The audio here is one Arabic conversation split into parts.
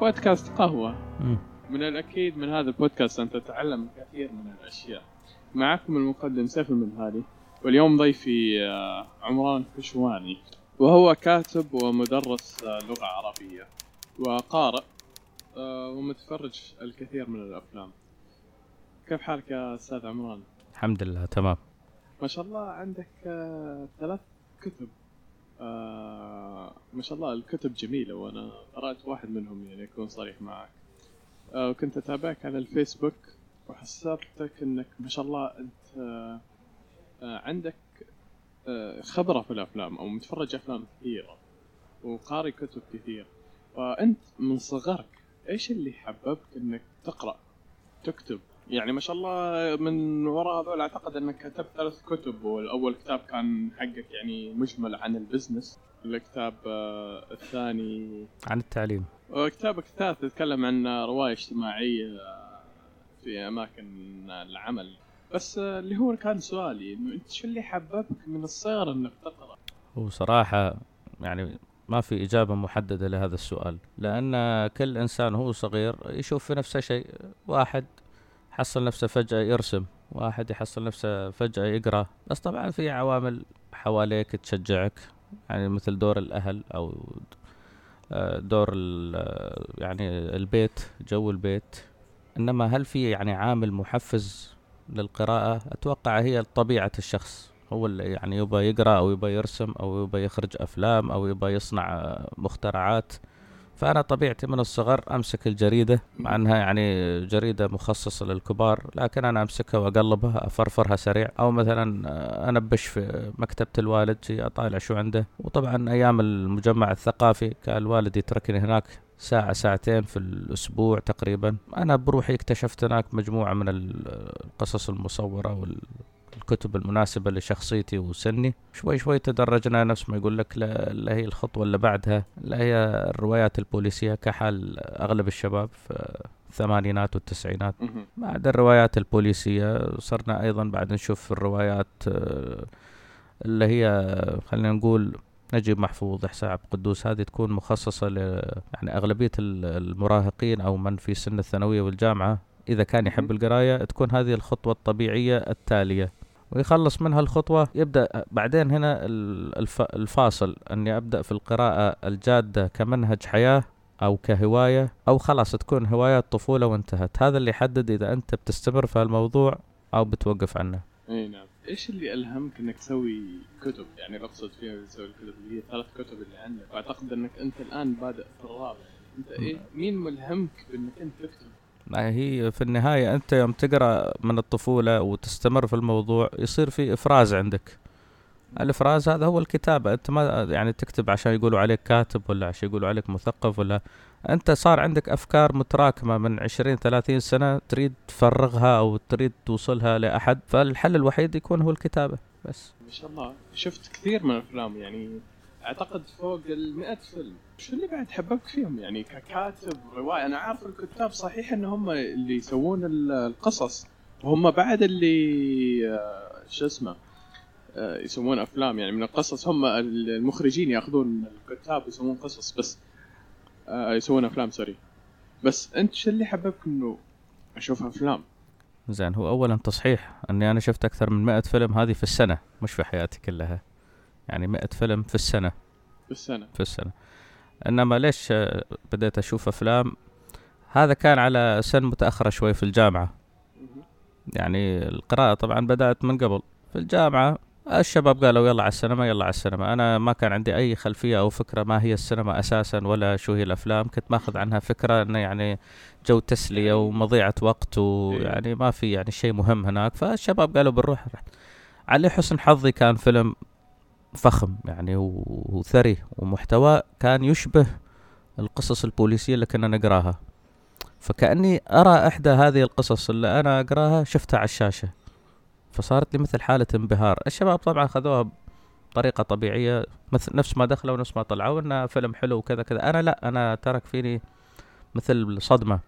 بودكاست قهوة. من الأكيد من هذا البودكاست أن تتعلم كثير من الأشياء. معكم المقدم سيف المنهالي واليوم ضيفي آه، عمران كشواني وهو كاتب ومدرس آه، لغة عربية وقارئ آه، ومتفرج الكثير من الأفلام. كيف حالك يا أستاذ عمران؟ الحمد لله تمام. ما شاء الله عندك ثلاث كتب. آه ما شاء الله الكتب جميلة وأنا قرأت واحد منهم يعني أكون صريح معك. آه وكنت أتابعك على الفيسبوك وحسبتك أنك ما شاء الله أنت آه آه عندك آه خبرة في الأفلام أو متفرج أفلام كثيرة وقاري كتب كثير فأنت من صغرك إيش اللي حببك أنك تقرأ تكتب؟ يعني ما شاء الله من وراء هذول أعتقد أنك كتبت ثلاث كتب والأول كتاب كان حقك يعني مجمل عن البزنس الكتاب آه، الثاني عن التعليم وكتابك الثالث يتكلم عن رواية اجتماعية آه، في أماكن العمل بس آه، اللي هو كان سؤالي إنه أنت شو اللي حببك من الصغر إنك تقرأ؟ وصراحة يعني ما في إجابة محددة لهذا السؤال لأن كل إنسان هو صغير يشوف في نفسه شيء واحد يحصل نفسه فجأة يرسم واحد يحصل نفسه فجأة يقرأ. بس طبعا في عوامل حواليك تشجعك يعني مثل دور الأهل أو آه، دور آه، يعني البيت جو البيت. إنما هل في يعني عامل محفز للقراءة؟ أتوقع هي طبيعة الشخص. هو اللي يعني يبغى يقرأ أو يبغى يرسم أو يبغى يخرج أفلام أو يبغى يصنع مخترعات. فأنا طبيعتي من الصغر أمسك الجريدة مع أنها يعني جريدة مخصصة للكبار لكن أنا أمسكها وأقلبها أفرفرها سريع أو مثلا آه، أنبش في مكتبة الوالد شي أطالع شو عنده. وطبعا أيام المجمع الثقافي كان الوالد يتركني هناك ساعة ساعتين في الأسبوع تقريبا. أنا بروحي اكتشفت هناك مجموعة من ال- القصص المصورة والكتب المناسبة لشخصيتي وسني شوي شوي تدرجنا نفس ما يقول لك لا هي الخطوة اللي بعدها لا هي الروايات البوليسية كحال أغلب الشباب في الثمانينات والتسعينات. بعد الروايات البوليسية صرنا أيضا بعد نشوف الروايات آه، اللي هي خلينا نقول نجيب محفوظ إحسان عبد القدوس هذه تكون مخصصة ل يعني أغلبية ال- المراهقين أو من في سن الثانوية والجامعة إذا كان يحب. القراية تكون هذه الخطوة الطبيعية التالية ويخلص منها الخطوة. يبدأ بعدين هنا ال- الف الفاصل. أني أبدأ في القراءة الجادة كمنهج حياة أو كهواية أو خلاص تكون هواية طفولة وانتهت. هذا اللي يحدد إذا أنت بتستمر في الموضوع أو بتوقف عنه. إي نعم. إيش اللي ألهمك إنك تسوي كتب؟ يعني اقصد فيها تسوي الكتب اللي هي ثلاث كتب اللي عندك. وأعتقد إنك أنت الآن بادئ في الرابع. أنت إيه؟ مين ملهمك بإنك أنت تكتب؟ ما هي في النهاية أنت يوم تقرأ من الطفولة وتستمر في الموضوع يصير في إفراز عندك. الإفراز هذا هو الكتابة. أنت ما يعني تكتب عشان يقولوا عليك كاتب ولا عشان يقولوا عليك مثقف ولا. أنت صار عندك أفكار متراكمة من 20 30 سنة تريد تفرغها أو تريد توصلها لأحد فالحل الوحيد يكون هو الكتابة. بس. ما شاء الله. شفت كثير من الأفلام يعني أعتقد فوق ال 100 فيلم. شو اللي بعد حببك فيهم؟ يعني ككاتب رواية أنا عارف الكتاب صحيح إن هم اللي يسوون ال- القصص. وهم بعد اللي آه، شو اسمه آه، يسوون أفلام. يعني من القصص هم المخرجين يأخذون الكتاب ويسوون قصص بس. آه، يسوون أفلام سوري. بس أنت شو اللي حببك إنه أشوف أفلام؟ زين هو أولا تصحيح. أني أنا شفت أكثر من 100 فيلم هذه في السنة مش في حياتي كلها. يعني 100 فيلم في السنة. بالسنه في السنة. إنما ليش بديت أشوف أفلام؟ هذا كان على سن متأخرة شوي في الجامعة. يعني القراءة طبعا بدأت من قبل. في الجامعة الشباب قالوا يلا على السينما يلا على السينما. أنا ما كان عندي أي خلفية أو فكرة ما هي السينما أساسا ولا شو هي الأفلام. كنت ماخذ عنها فكرة انه يعني جو تسلية ومضيعة وقت ويعني ما في يعني شيء مهم هناك. فالشباب قالوا بنروح. على حسن حظي كان فيلم فخم يعني وثري ومحتوى كان يشبه القصص البوليسية اللي كنا نقراها. فكأني أرى إحدى هذه القصص اللي أنا أقراها شفتها على الشاشة. فصارت لي مثل حالة انبهار. الشباب طبعا خذوها بطريقة طبيعية مثل نفس ما دخلوا ونفس ما طلعوا إنه فيلم حلو وكذا كذا. أنا لا أنا ترك فيني مثل صدمة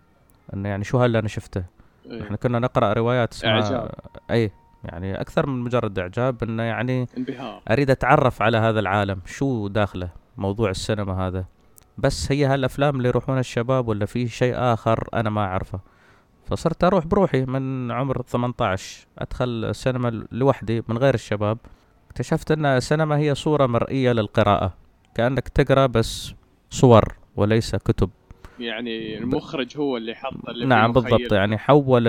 إنه يعني شو هاللي أنا شفته؟ إيه. إحنا كنا نقرأ روايات اسمها إعجاب. أي يعني أكثر من مجرد إعجاب إنه يعني انبهار. أريد أتعرف على هذا العالم. شو داخله؟ موضوع السينما هذا. بس هي هالأفلام اللي يروحون الشباب ولا في شيء آخر أنا ما أعرفه. فصرت أروح بروحي من عمر 18 أدخل السينما لوحدي من غير الشباب. اكتشفت إن السينما هي صورة مرئية للقراءة. كأنك تقرأ بس صور وليس كتب. يعني المخرج هو اللي حط اللي نعم بالضبط. يعني حول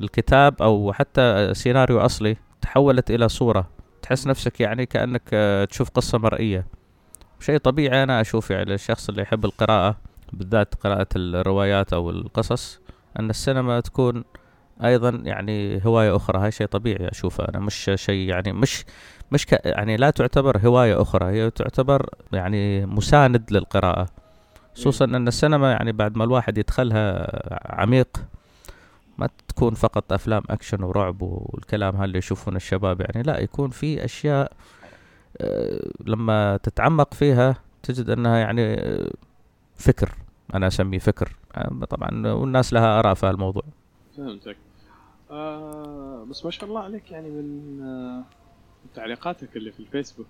الكتاب أو حتى سيناريو أصلي تحولت إلى صورة. تحس نفسك يعني كأنك آه، تشوف قصة مرئية. شيء طبيعي أنا أشوف يعني الشخص اللي يحب القراءة بالذات قراءة الروايات أو القصص أن السينما تكون أيضا يعني هواية أخرى. هاي شيء طبيعي أشوفه أنا مش شيء يعني مش مش ك يعني لا تعتبر هواية أخرى هي تعتبر يعني مساند للقراءة. خصوصا أن السينما يعني بعد ما الواحد يدخلها عميق ما تكون فقط أفلام أكشن ورعب والكلام هاللي يشوفون الشباب يعني لا يكون في أشياء آه، لما تتعمق فيها تجد أنها يعني فكر. أنا أسميه فكر. آه، طبعا والناس لها آراء في الموضوع فهمتك. آه بس ما شاء الله عليك يعني من آه تعليقاتك اللي في الفيسبوك.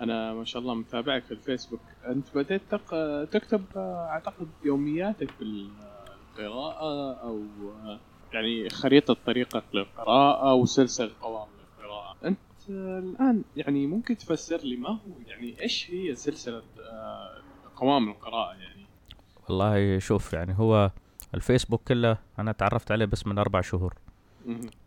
أنا ما شاء الله متابعك في الفيسبوك. أنت بديت تق... تكتب آه أعتقد يومياتك بالقراءة أو آه يعني خريطة طريقة للقراءة وسلسلة قوام للقراءة أنت آه الآن يعني ممكن تفسر لي ما هو يعني إيش هي سلسلة آه قوام القراءة يعني؟ والله شوف يعني هو الفيسبوك كله أنا تعرفت عليه بس من أربع شهور.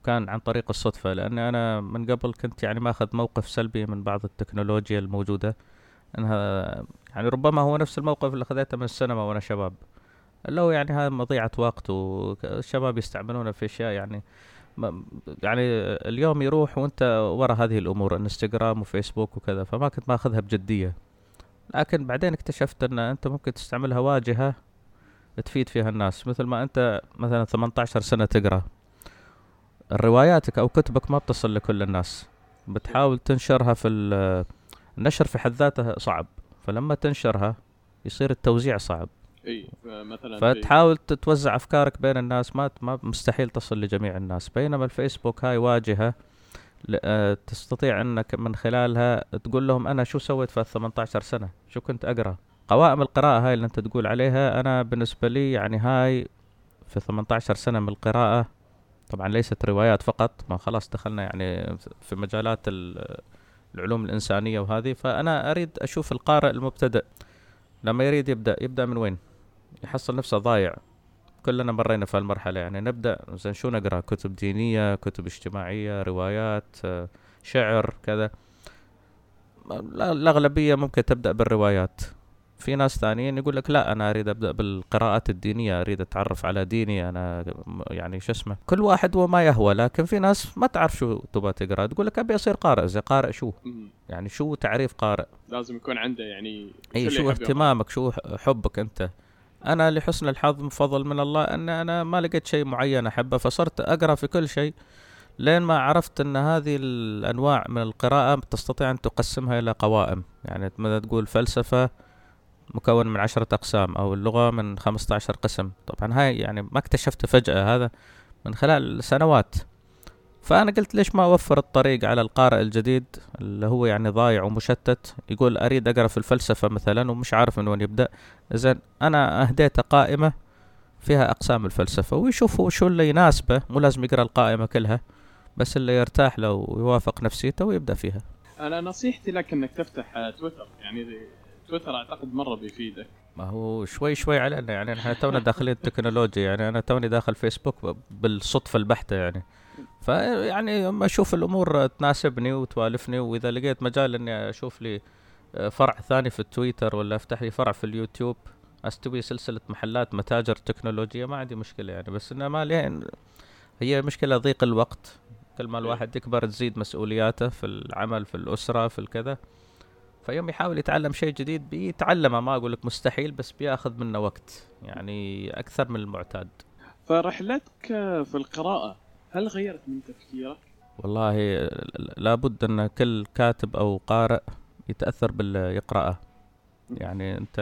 كان عن طريق الصدفة لأني أنا من قبل كنت يعني ماخذ موقف سلبي من بعض التكنولوجيا الموجودة. أنها يعني ربما هو نفس الموقف اللي خذيته من السينما وأنا شباب. هو يعني هذا مضيعة وقت والشباب يستعملونه في أشياء يعني يعني اليوم يروح وأنت ورا هذه الأمور إنستغرام وفيسبوك وكذا فما كنت ماخذها بجدية. لكن بعدين اكتشفت أن أنت ممكن تستعملها واجهة تفيد فيها الناس. مثل ما أنت مثلا 18 سنة تقرأ رواياتك أو كتبك ما بتصل لكل الناس. بتحاول تنشرها في النشر في حد ذاته صعب. فلما تنشرها يصير التوزيع صعب. إي مثلا فتحاول تتوزع أفكارك بين الناس. ما ما مستحيل تصل لجميع الناس. بينما الفيسبوك هاي واجهة آه، تستطيع أنك من خلالها تقول لهم أنا شو سويت في 18 سنة؟ شو كنت أقرأ؟ قوائم القراءة هاي اللي أنت تقول عليها أنا بالنسبة لي يعني هاي في 18 سنة من القراءة طبعا ليست روايات فقط ما خلاص دخلنا يعني في مجالات العلوم الإنسانية وهذه. فأنا أريد أشوف القارئ المبتدئ. لما يريد يبدأ يبدأ من وين؟ يحصل نفسه ضايع. كلنا مرينا في المرحلة يعني نبدأ زين شو نقرأ؟ كتب دينية كتب اجتماعية روايات شعر كذا. الأغلبية ممكن تبدأ بالروايات. في ناس ثانيين يقول لك لا أنا أريد أبدأ بالقراءات الدينية أريد أتعرف على ديني أنا يعني شو اسمه. كل واحد وما يهوى لكن في ناس ما تعرف شو تبغى تقرأ. تقول لك أبي أصير قارئ. زي قارئ شو؟ يعني شو تعريف قارئ؟ لازم يكون عنده يعني اي شو اهتمامك؟ شو حبك أنت؟ أنا لحسن الحظ فضل من الله أن أنا ما لقيت شيء معين أحبه فصرت أقرأ في كل شيء لين ما عرفت أن هذه الأنواع من القراءة تستطيع أن تقسمها إلى قوائم. يعني مثلا تقول فلسفة مكون من عشرة أقسام أو اللغة من خمسة عشر قسم. طبعا هاي يعني ما اكتشفت فجأة هذا من خلال سنوات. فأنا قلت ليش ما أوفر الطريق على القارئ الجديد اللي هو يعني ضايع ومشتت يقول أريد أقرأ في الفلسفة مثلا ومش عارف من وين يبدأ. إذا أنا أهديت قائمة فيها أقسام الفلسفة ويشوف شو اللي يناسبه. مو لازم يقرأ القائمة كلها بس اللي يرتاح له ويوافق نفسيته ويبدأ فيها. أنا نصيحتي لك إنك تفتح تويتر. يعني تويتر أعتقد مرة بيفيدك. ما هو شوي شوي علينا يعني إحنا تونا داخلين التكنولوجيا يعني أنا توني داخل فيسبوك بالصدفة البحتة يعني. فيعني أشوف الأمور تناسبني وتوالفني وإذا لقيت مجال إني أشوف لي آه، فرع ثاني في التويتر ولا أفتح لي فرع في اليوتيوب أستوي سلسلة محلات متاجر تكنولوجيا ما عندي مشكلة يعني. بس إنه ما لين هي مشكلة ضيق الوقت. كل ما الواحد يكبر تزيد مسؤولياته في العمل في الأسرة في الكذا. فيوم يحاول يتعلم شيء جديد بيتعلمه ما أقول لك مستحيل بس بياخذ منه وقت. يعني أكثر من المعتاد. فرحلتك في القراءة هل غيرت من تفكيرك؟ والله لابد أن كل كاتب أو قارئ يتأثر باللي يقراه يعني أنت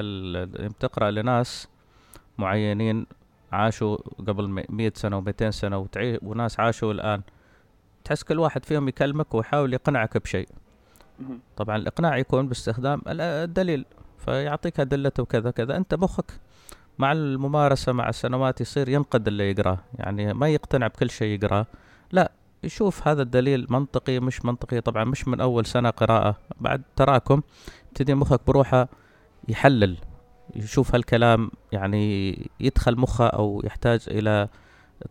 تقرأ لناس معينين عاشوا قبل مئة سنة و200 سنة وتعيش وناس عاشوا الآن. تحس كل واحد فيهم يكلمك ويحاول يقنعك بشيء. طبعا الإقناع يكون باستخدام الدليل فيعطيك أدلته وكذا كذا أنت مخك مع الممارسة مع السنوات يصير ينقد اللي يقراه يعني ما يقتنع بكل شيء يقراه لا يشوف هذا الدليل منطقي مش منطقي. طبعا مش من أول سنة قراءة. بعد تراكم يبتدي مخك بروحه يحلل يشوف هالكلام يعني يدخل مخه أو يحتاج إلى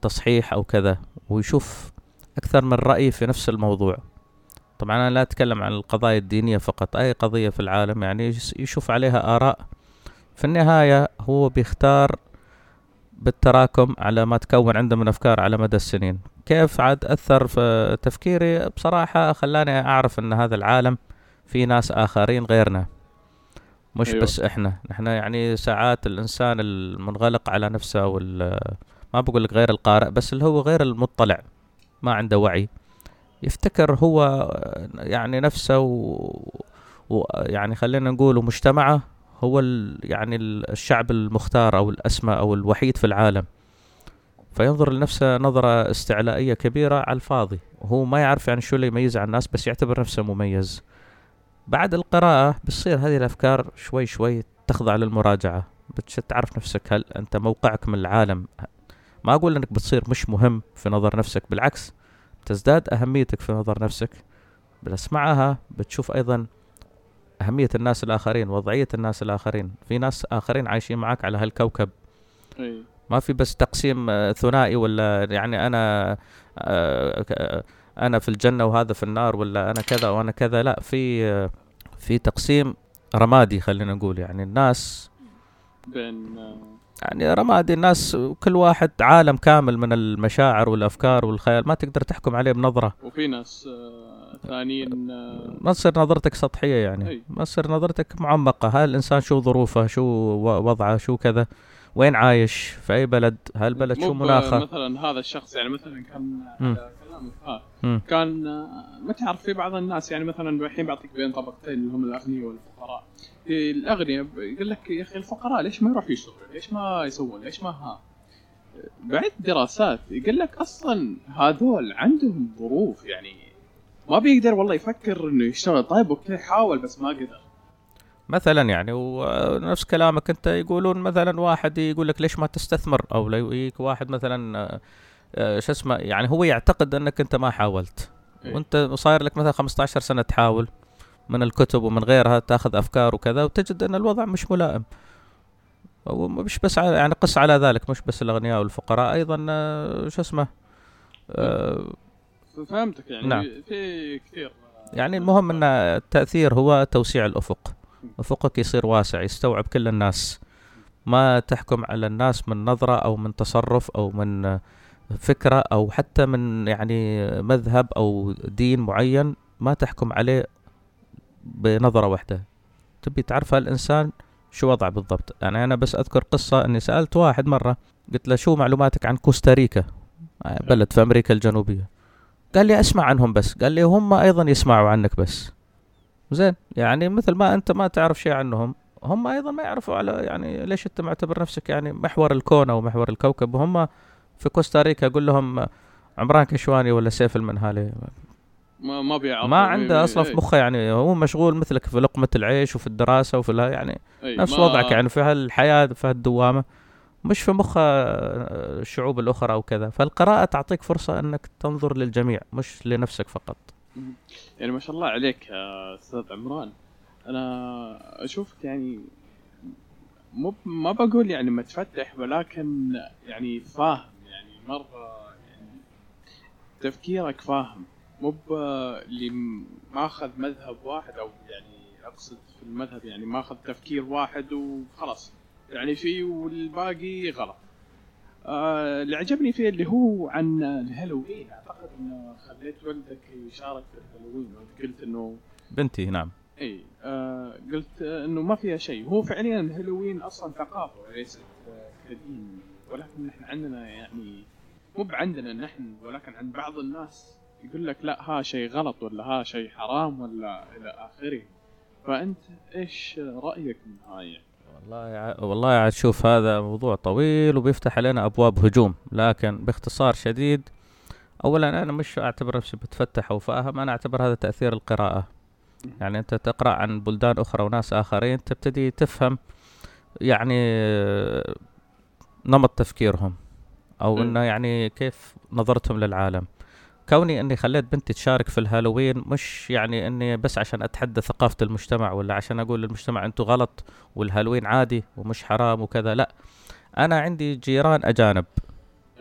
تصحيح أو كذا ويشوف أكثر من رأي في نفس الموضوع. طبعا أنا لا أتكلم عن القضايا الدينية فقط أي قضية في العالم يعني يشوف عليها آراء في النهاية هو بيختار بالتراكم على ما تكون عنده من أفكار على مدى السنين. كيف عاد أثر في تفكيري؟ بصراحة خلاني أعرف أن هذا العالم في ناس آخرين غيرنا مش أيوة. بس إحنا. نحن يعني ساعات الإنسان المنغلق على نفسه وال ما بقول لك غير القارئ بس اللي هو غير المطلع ما عنده وعي. يفتكر هو يعني نفسه ويعني خلينا نقول مجتمعه هو يعني الشعب المختار أو الأسمى أو الوحيد في العالم. فينظر لنفسه نظرة استعلائية كبيرة على الفاضي. وهو ما يعرف يعني شو اللي يميز عن الناس بس يعتبر نفسه مميز. بعد القراءة بتصير هذه الأفكار شوي شوي تخضع للمراجعة. بتعرف نفسك هل أنت موقعك من العالم. ما أقول أنك بتصير مش مهم في نظر نفسك بالعكس تزداد أهميتك في نظر نفسك. بس معها بتشوف أيضا أهمية الناس الآخرين وضعية الناس الآخرين. في ناس آخرين عايشين معك على هالكوكب. أي. ما في بس تقسيم آه، ثنائي ولا يعني أنا آه، آه، أنا في الجنة وهذا في النار ولا أنا كذا وأنا كذا. لا في في تقسيم رمادي خلينا نقول. يعني الناس بين يعني رمادي الناس كل واحد عالم كامل من المشاعر والأفكار والخيال ما تقدر تحكم عليه بنظرة. وفي ناس ثانيين آه ما تصير نظرتك سطحية يعني. أي. ما تصير نظرتك معمقة. هل الإنسان شو ظروفه شو وضعه شو كذا؟ وين عايش؟ في أي بلد؟ هل البلد شو مناخه؟ مثلا هذا الشخص يعني مثلا كان كان ما تعرف في بعض الناس يعني مثلا الحين بعطيك بين طبقتين اللي هم الأغنياء والفقراء الأغنياء يقول لك يا أخي الفقراء ليش ما يروحوا يشتغلوا؟ ليش ما يسوون؟ ليش ما ها؟ بعد دراسات يقول لك أصلا هذول عندهم ظروف يعني ما بيقدر والله يفكر إنه يشتغل طيب أوكي حاول بس ما قدر مثلا يعني ونفس كلامك أنت يقولون مثلا واحد يقول لك ليش ما تستثمر أو لو يجيك واحد مثلا آه، آه، شو اسمه يعني هو يعتقد أنك أنت ما حاولت. إيه؟ وأنت صاير لك مثلا 15 سنة تحاول من الكتب ومن غيرها تأخذ أفكار وكذا وتجد أن الوضع مش ملائم. ومش بس على يعني قس على ذلك مش بس الأغنياء والفقراء أيضا آه، شو اسمه فهمتك يعني. نعم. في كثير يعني المهم أن التأثير هو توسيع الأفق. أفقك يصير واسع يستوعب كل الناس. ما تحكم على الناس من نظرة أو من تصرف أو من فكرة أو حتى من يعني مذهب أو دين معين ما تحكم عليه بنظرة واحدة. تبي تعرف الإنسان شو وضعه بالضبط. يعني أنا بس أذكر قصة أني سألت واحد مرة قلت له شو معلوماتك عن كوستاريكا؟ بلد في أمريكا الجنوبية. قال لي أسمع عنهم بس. قال لي هم أيضا يسمعوا عنك بس. زين. يعني مثل ما أنت ما تعرف شيء عنهم هم أيضا ما يعرفوا على يعني ليش أنت معتبر نفسك يعني محور الكون أو محور الكوكب. وهم في كوستاريكا أقول لهم عمران كشواني ولا سيف المنهالي؟ ما ما بيعرف ما عنده أصلا في مخه يعني هو مشغول مثلك في لقمة العيش وفي الدراسة وفي يعني نفس وضعك يعني في هالحياة في هالدوامة. مش في مخ آه، الشعوب الأخرى أو كذا. فالقراءة تعطيك فرصة أنك تنظر للجميع مش لنفسك فقط. يعني ما شاء الله عليك يا أستاذ عمران. أنا أشوفك يعني مو ما بقول يعني متفتح ولكن يعني فاهم. مرة يعني تفكيرك فاهم. مو اللي ماخذ مذهب واحد أو يعني أقصد في المذهب يعني ماخذ تفكير واحد وخلاص. يعني فيه والباقي غلط. آه اللي عجبني فيه اللي هو عن الهالوين. أعتقد إنه خليت ولدك يشارك في الهالوين. وأنت قلت إنه بنتي نعم. إي آه قلت إنه ما فيها شيء. هو فعليا الهالوين أصلا ثقافة وليست كدين. ولكن نحن عندنا يعني مو عندنا نحن ولكن عند بعض الناس يقول لك لا ها شيء غلط ولا ها شيء حرام ولا إلى آخره. فأنت إيش رأيك من هاي؟ والله والله عاد شوف هذا موضوع طويل وبيفتح علينا أبواب هجوم لكن باختصار شديد اولا أنا مش أعتبر نفسي بتفتح أو فاهم أنا أعتبر هذا تأثير القراءة. يعني أنت تقرأ عن بلدان أخرى وناس آخرين تبتدي تفهم يعني نمط تفكيرهم. أو. إنه يعني كيف نظرتهم للعالم. كوني إني خليت بنتي تشارك في الهالوين مش يعني إني بس عشان أتحدى ثقافة المجتمع ولا عشان أقول للمجتمع أنتم غلط والهالوين عادي ومش حرام وكذا لا. أنا عندي جيران أجانب.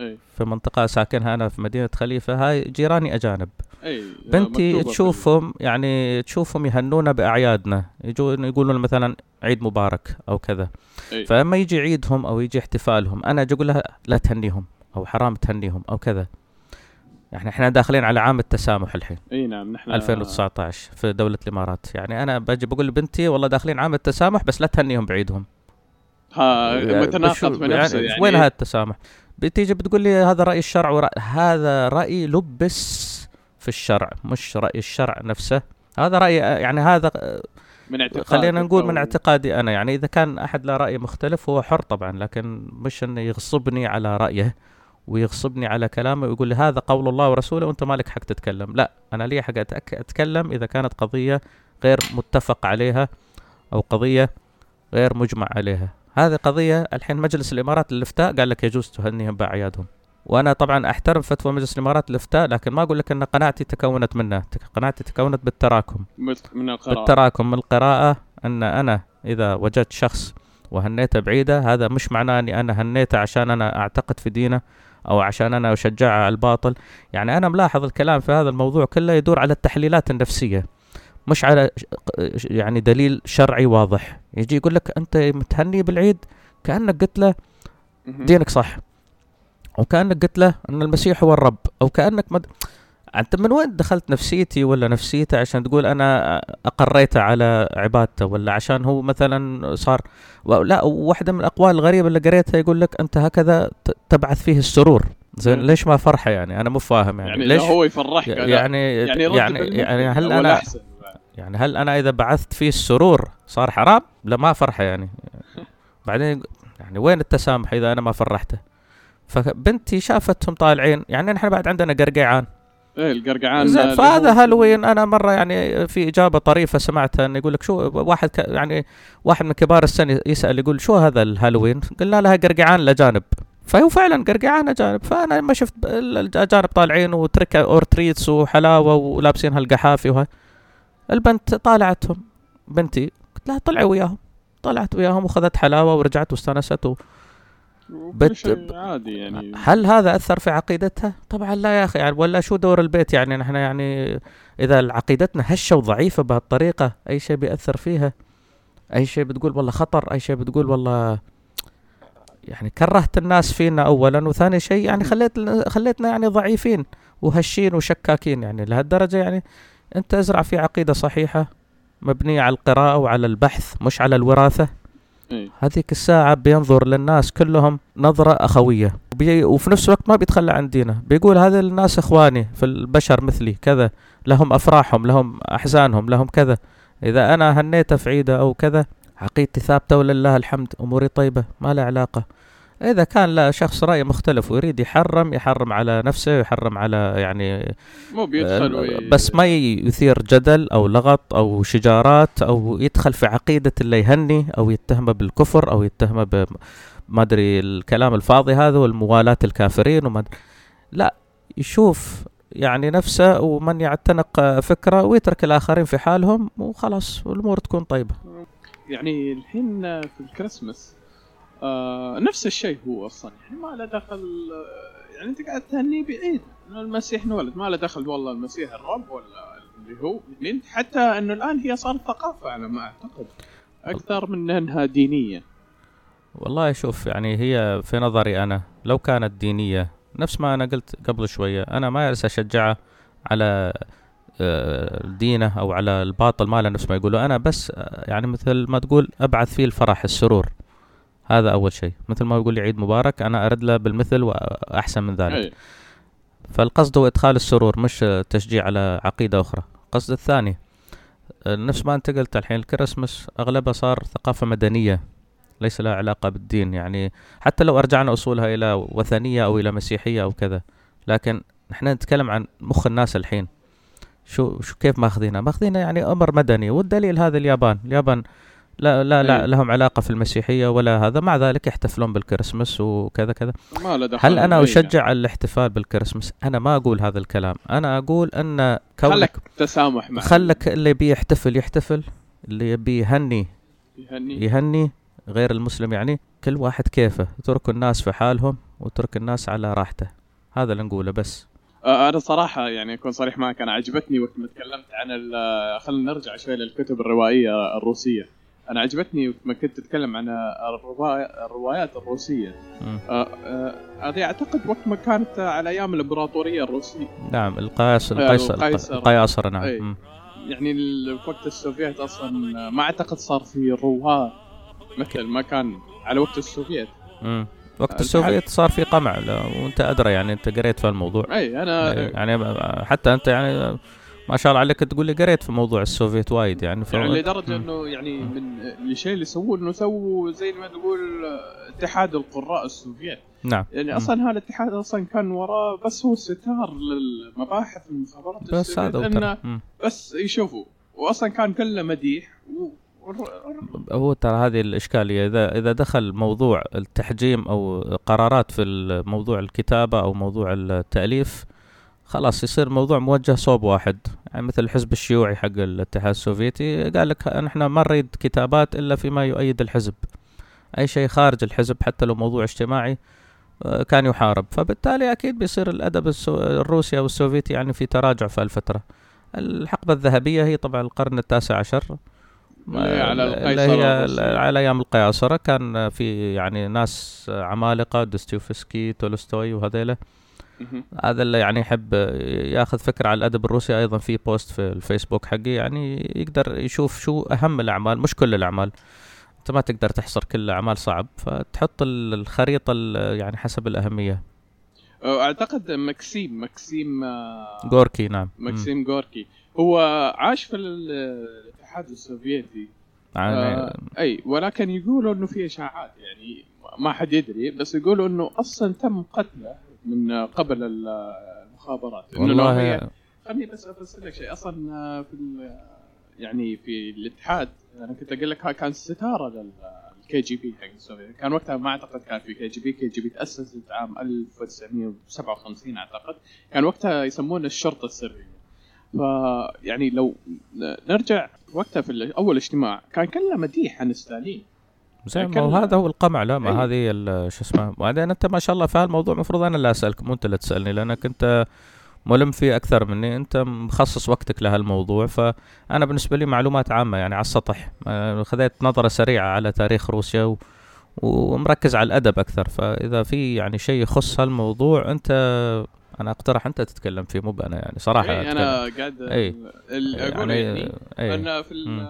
اي في منطقة ساكنها أنا في مدينة خليفة هاي جيراني أجانب. إي بنتي تشوفهم يعني تشوفهم يهنونا بأعيادنا. يجون يقولون مثلا عيد مبارك أو كذا. أي. فلما يجي عيدهم أو يجي احتفالهم أنا أجي أقول لها لا تهنيهم أو حرام تهنيهم أو كذا. يعني إحنا داخلين على عام التسامح الحين. ال- إي نعم نحن 2019 في دولة الإمارات. يعني أنا بجي بقول لبنتي والله داخلين عام التسامح بس لا تهنيهم بعيدهم. ها يعني متناقض بشو- في نفسه يعني, وين هذا التسامح؟ بتيجي بتقول لي هذا رأي الشرع ورأي هذا رأي لبس في الشرع مش رأي الشرع نفسه. هذا رأي يعني هذا من اعتقاد خلينا نقول من اعتقادي أنا. يعني إذا كان أحد له رأي مختلف هو حر طبعا لكن مش إنه يغصبني على رأيه ويغصبني على كلامه ويقول لي هذا قول الله ورسوله وأنت مالك حق تتكلم. لا أنا لي حق أتكلم إذا كانت قضية غير متفق عليها أو قضية غير مجمع عليها. هذه قضية الحين مجلس الإمارات للإفتاء قال لك يجوز تهنيهم بأعيادهم. وأنا طبعا أحترم فتوى مجلس الإمارات للافتاء لكن ما أقول لك أن قناعتي تكونت منه. قناعتي تكونت بالتراكم. من القراءة. بالتراكم من القراءة أن أنا إذا وجدت شخص وهنيته بعيدة هذا مش معناه أني أنا هنيته عشان أنا أعتقد في دينه أو عشان أنا أشجعه على الباطل. يعني أنا ملاحظ الكلام في هذا الموضوع كله يدور على التحليلات النفسية مش على يعني دليل شرعي واضح. يجي يقول لك أنت متهني بالعيد؟ كأنك قلت له. دينك صح. وكأنك قلت له أن المسيح هو الرب أو كأنك مد... أنت من وين دخلت نفسيتي ولا نفسيته عشان تقول أنا أقريته على عبادته ولا عشان هو مثلا صار. لا واحدة من الأقوال الغريبة اللي قريتها يقول لك أنت هكذا تبعث فيه السرور زين. ليش ما فرحة يعني أنا مو فاهم يعني, يعني ليش هو يفرحك. يعني يعني يعني, رد يعني هل ولا أنا احسن يعني هل أنا إذا بعثت فيه السرور صار حرام؟ لا ما فرحة يعني بعدين يعني وين التسامح إذا أنا ما فرحته؟ فبنتي شافتهم طالعين. يعني نحن بعد عندنا قرقيعان. إيه القرقعان زين فهذا هالوين أنا مرة يعني في إجابة طريفة سمعتها إنه يقول لك شو واحد ك يعني واحد من كبار السن يسأل يقول شو هذا الهالوين؟ قلنا لها قرقيعان الاجانب فهو فعلا قرقيعان اجانب فأنا لما شفت الأجانب طالعين و trick or treats وحلاوة ولابسين هالقحافي وهاي. البنت طالعتهم. بنتي قلت لها طلعي وياهم. طلعت وياهم وخذت حلاوة ورجعت واستانست بت- عادي يعني. هل هذا أثر في عقيدتها؟ طبعا لا يا أخي يعني ولا شو دور البيت؟ يعني نحن يعني إذا عقيدتنا هشة وضعيفة بهالطريقة أي شيء بيأثر فيها؟ أي شيء بتقول والله خطر؟ أي شيء بتقول والله يعني كرهت الناس فينا اولا وثاني شيء يعني خليت خليتنا يعني ضعيفين وهشين وشكاكين يعني. لهالدرجة يعني أنت ازرع في عقيدة صحيحة مبنية على القراءة وعلى البحث مش على الوراثة. هذيك الساعة بينظر للناس كلهم نظرة أخوية. وبي وفي نفس الوقت ما بيتخلى عن دينه. بيقول هذا الناس إخواني في البشر مثلي كذا. لهم أفراحهم لهم أحزانهم لهم كذا. إذا أنا هنيته في عيده أو كذا عقيدتي ثابتة ولله الحمد أموري طيبة ما لها علاقة. إذا كان لا شخص رأي مختلف ويريد يحرم يحرم على نفسه يحرم على يعني مو بيدخل آه،. بس ما يثير جدل أو لغط أو شجارات أو يدخل في عقيدة اللي يهني أو يتهمه بالكفر أو يتهمه ب ما أدري الكلام الفاضي هذا والموالاة الكافرين وما أدري لا يشوف يعني نفسه ومن يعتنق فكرة ويترك الآخرين في حالهم وخلاص والامور تكون طيبة يعني الحين في الكريسماس آه نفس الشيء هو أصلا. يعني ما له دخل آه، يعني أنت قاعد تهني بعيد. إنه المسيح انولد ما له دخل والله المسيح الرب ولا اللي هو أنت. حتى إنه الآن هي صارت ثقافة على ما أعتقد. أكثر من إنها دينية. والله شوف يعني هي في نظري أنا لو كانت دينية نفس ما أنا قلت قبل شوية أنا ما أجلس أشجعه على آه، دينه أو على الباطل ماله نفس ما يقولوا أنا بس يعني مثل ما تقول أبعث فيه الفرح السرور. هذا أول شيء. مثل ما يقول لي عيد مبارك أنا أرد له بالمثل وأحسن من ذلك. أي. فالقصد هو إدخال السرور مش تشجيع على عقيدة أخرى. القصد الثاني نفس ما أنت قلت الحين الكريسماس أغلبها صار ثقافة مدنية ليس لها علاقة بالدين. يعني حتى لو أرجعنا أصولها إلى وثنية أو إلى مسيحية أو كذا لكن إحنا نتكلم عن مخ الناس الحين. شو شو كيف ماخذينها؟ ماخذينها يعني أمر مدني. والدليل هذا اليابان، اليابان لا لا لا إيه. لهم علاقة في المسيحية ولا هذا. مع ذلك يحتفلون بالكريسماس وكذا كذا. هل أنا إيه. أشجع الاحتفال بالكريسماس؟ أنا ما أقول هذا الكلام. أنا أقول أن كونك خلك تسامح مع خلك اللي يبي يحتفل يحتفل اللي يبي يهني. يهني يهني غير المسلم يعني كل واحد كيفه. اتركوا الناس في حالهم واترك الناس على راحته. هذا اللي نقوله بس. أنا صراحة يعني أكون صريح معك أنا عجبتني وقت ما تكلمت عن خلينا نرجع شوي للكتب الروائية الروسية. أنا عجبتني وقت ما كنت تتكلم عن الروايات الروسية. آه، آه، هذه أعتقد وقت ما كانت على أيام الإمبراطورية الروسية نعم آه، القيصر القيصر. القياصر نعم أي. يعني وقت السوفيت أصلا ما أعتقد صار في رواه مثل ما كان على وقت السوفيت مم. وقت السوفيت صار في قمع وانت ادرى يعني أنت قريت في الموضوع إي أنا يعني حتى أنت يعني ما شاء الله عليك تقول لي قريت في موضوع السوفيت وايد يعني ف... يعني لدرجة. إنه يعني من الشيء اللي سووه إنه سووا زي ما تقول اتحاد القراء السوفيت نعم يعني. أصلا هذا الاتحاد أصلا كان وراه بس هو ستار للمباحث المخابرات بس هذا إنه. بس يشوفوا واصلا كان كله مديح و... هو ترى هذه الإشكالية إذا إذا دخل موضوع التحجيم أو قرارات في موضوع الكتابة أو موضوع التأليف خلاص يصير موضوع موجه صوب واحد. يعني مثل الحزب الشيوعي حق الاتحاد السوفيتي قال لك نحن ما نريد كتابات إلا فيما يؤيد الحزب. أي شيء خارج الحزب حتى لو موضوع اجتماعي آه، كان يحارب. فبالتالي أكيد بيصير الأدب السو- الروسي أو السوفيتي يعني في تراجع في الفترة. الحقبة الذهبية هي طبعا القرن التاسع عشر. على القيصر هي. على أيام القياصرة كان في يعني ناس عمالقة دوستويفسكي تولستوي وهذيلا مهم. هذا اللي يعني يحب ياخذ فكرة على الأدب الروسي أيضا في post في الفيسبوك حقي يعني يقدر يشوف شو أهم الأعمال مش كل الأعمال. أنت ما تقدر تحصر كل الاعمال صعب فتحط ال- الخريطة ال- يعني حسب الأهمية. أعتقد مكسيم مكسيم آه، غوركي نعم. مكسيم غوركي. هو عاش في ال- الاتحاد السوفيتي. يعني آه أي ولكن يقولوا إنه في إشاعات يعني ما حد يدري بس يقولوا إنه أصلا تم قتله من قبل ال- المخابرات. إنه لو هي والله خليني بس أفسر لك شيء. أصلا آه، في ال- يعني في الاتحاد أنا كنت أقول لك ها كان ستارة لل KGB حق السوفيت. كان وقتها ما أعتقد كان في كي جي بي. كي جي بي تاسست عام 1957 أعتقد. كان وقتها يسمونه الشرطة السرية. فيعني لو نرجع وقتها في أول اجتماع كان كله مديح عن ستالين. زين ما هو هذا هو القمع لا ما. هذه ال- شو اسمه وبعدين أنت ما شاء الله في هالموضوع المفروض أنا اللي أسألك مو أنت اللي تسألني لأنك أنت ملم فيه أكثر مني أنت مخصص وقتك لهالموضوع فأنا بالنسبة لي معلومات عامة يعني على السطح خذيت نظرة سريعة على تاريخ روسيا و ومركز على الأدب أكثر فإذا في يعني شيء يخص هالموضوع أنت أنا أقترح أنت تتكلم فيه مو أنا يعني صراحة أتكلم. أنا قاعد. ال- أقول يعني, يعني أي. في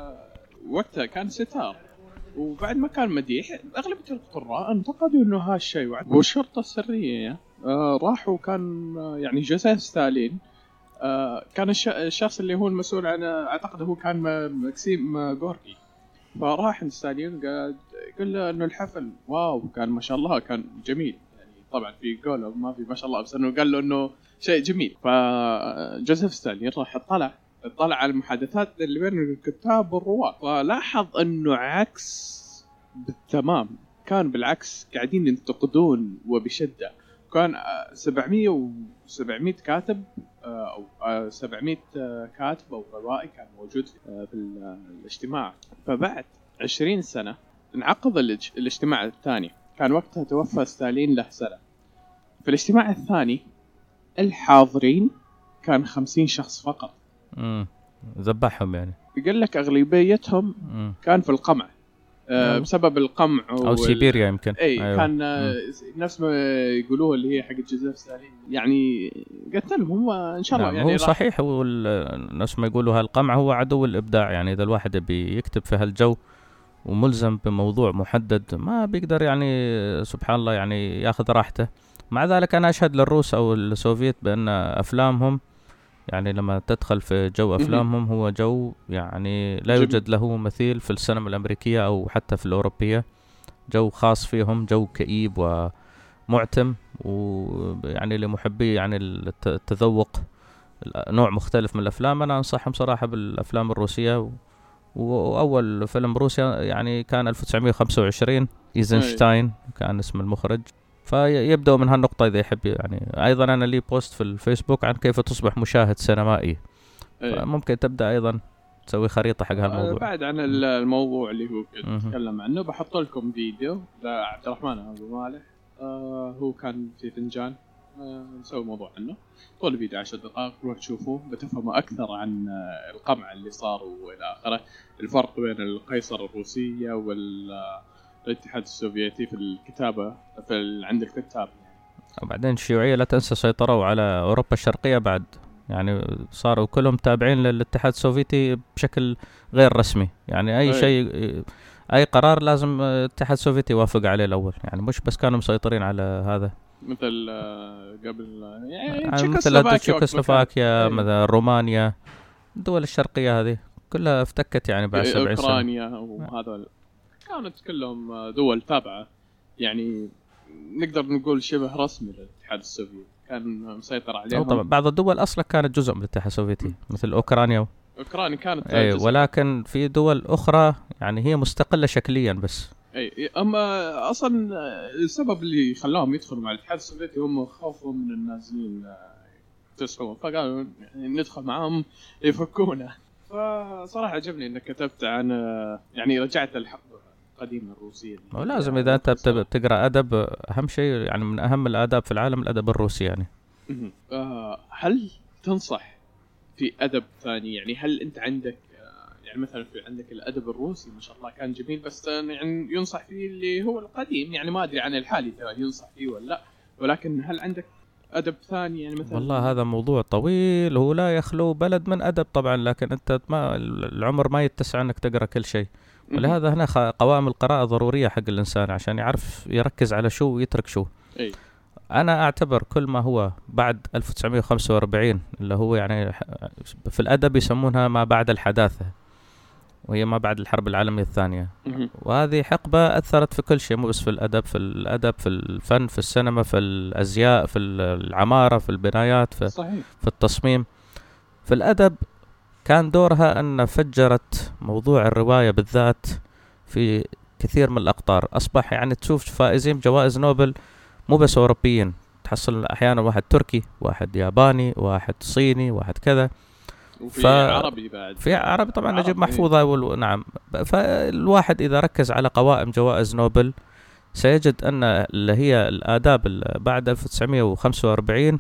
وقتها كان ستار وبعد ما كان مديح أغلبية القراء انتقدوا إنه هالشيء والشرطه السريه آه راحوا كان آه، يعني جوزيف ستالين. آه كان الش- الشخص اللي هو المسؤول عن أعتقد هو كان مكسيم آه، غوركي. فراح ستالين قال قال له إنه الحفل wow كان ما شاء الله كان جميل. يعني طبعا في قوله ما في ما شاء الله بس إنه قال له إنه شيء جميل. فجوزيف ستالين راح اطلع اطلع على المحادثات اللي بين الكتاب والرواة. فلاحظ أنه عكس بالتمام. كان بالعكس قاعدين ينتقدون وبشدة. كان آه، 700 و 700 كاتب آه، أو آه، 700 آه، كاتب أو روائي كان موجود في آه، في ال- آه، الاجتماع. فبعد 20 سنة انعقد الاج- الاجتماع الثاني. كان وقتها توفى ستالين له سنة. في الاجتماع الثاني الحاضرين كان 50 شخص فقط. امم ذبحهم يعني. يقول لك أغلبيتهم مم. كان في القمع. آه نعم. بسبب القمع أو وال- سيبيريا يمكن. إي أيوة. كان آه، نفس ما يقولوه اللي هي حق جوزيف ستالين يعني قتلهم هو إن شاء الله نعم يعني هو صحيح هو نفس ما يقولوا هالقمع هو عدو الإبداع. يعني إذا الواحد يبي يكتب في هالجو وملزم بموضوع محدد ما بيقدر يعني سبحان الله يعني ياخذ راحته. مع ذلك أنا أشهد للروس أو السوفيت بأن أفلامهم يعني لما تدخل في جو مهم. أفلامهم هو جو يعني لا. يوجد له مثيل في السينما الأمريكية أو حتى في الأوروبية جو خاص فيهم جو كئيب ومعتم ويعني لمحبي يعني الت- التذوق نوع مختلف من الأفلام أنا أنصحهم صراحة بالأفلام الروسية و... وأول فيلم روسيا يعني كان 1925 إيزنشتاين كان اسم المخرج فيبدأ من هالنقطة إذا يحب يعني أيضا أنا لي post في الفيسبوك عن كيف تصبح مشاهد سينمائي. إيه. ممكن تبدأ أيضا تسوي خريطة حق آه، هالموضوع. بعد عن ال- الموضوع اللي هو. اتكلم عنه بحط لكم فيديو. لعبد الرحمن أبو مالح. آه هو كان في فنجان. آه نسوي موضوع عنه. طول الفيديو 10 دقائق روح تشوفوه بتفهموا أكثر عن آه، القمع اللي صار وإلى آخره. الفرق بين القيصر الروسية والاتحاد السوفيتي في الكتابة في عند الكتاب. وبعدين الشيوعية لا تنسى سيطروا على أوروبا الشرقية بعد. يعني صاروا كلهم تابعين للاتحاد السوفيتي بشكل غير رسمي. يعني أي. شيء أي قرار لازم الاتحاد السوفيتي يوافق عليه الأول. يعني مش بس كانوا مسيطرين على هذا. مثل آه، قبل آه، يعني يعني مثل تشيكوسلوفاكيا. مثلا رومانيا الدول الشرقية هذه كلها افتكت يعني بعد كان- 70 سنة أوكرانيا وهذول. كانت كلهم دول تابعة. يعني نقدر نقول شبه رسمي للاتحاد السوفيتي. كان مسيطر عليهم. طبعا بعض الدول أصلا كانت جزء من الاتحاد السوفيتي مثل أوكرانيا. أوكرانيا كانت أي جزء. ولكن في دول أخرى يعني هي مستقلة شكليا بس. أي أما أصلا السبب اللي خلاهم يدخلوا مع الاتحاد السوفيتي هم خوفهم من النازيين يكتسحون فقالوا يعني ندخل معاهم يفكونا. فصراحة عجبني إنك كتبت عن يعني رجعت الحقبه القديمة الروسية ولازم إذا أنت بت- بتقرأ أدب أهم شيء يعني من أهم الآداب في العالم الأدب الروسي يعني. آه، هل تنصح في أدب ثاني يعني هل أنت عندك آه، يعني مثلا في عندك الأدب الروسي ما شاء الله كان جميل بس يعني ينصح فيه اللي هو القديم يعني ما أدري عن الحالي ينصح فيه ولا لا ولكن هل عندك أدب ثاني يعني مثلا والله هذا موضوع طويل هو لا يخلو بلد من أدب طبعا لكن أنت ما العمر ما يتسع أنك تقرأ كل شيء. ولهذا هنا قوائم القراءة ضرورية حق الإنسان عشان يعرف يركز على شو ويترك شو. إي. أنا أعتبر كل ما هو بعد 1945 اللي هو يعني في الأدب يسمونها ما بعد الحداثة وهي ما بعد الحرب العالمية الثانية. مهم. وهذه حقبة أثرت في كل شيء مو بس في الأدب في الأدب في الفن في السينما في الأزياء في العمارة في البنايات في, صحيح. في التصميم. في الأدب كان دورها أن فجرت موضوع الرواية بالذات في كثير من الأقطار. أصبح يعني تشوف فائزين بجوائز نوبل مو بس أوروبيين تحصل أحيانا واحد تركي واحد ياباني واحد صيني واحد كذا. وفي ف- عربي بعد. في عربي طبعا عربي. نجيب محفوظة وال... نعم. فالواحد إذا ركز على قوائم جوائز نوبل سيجد أن اللي هي الآداب بعد 1945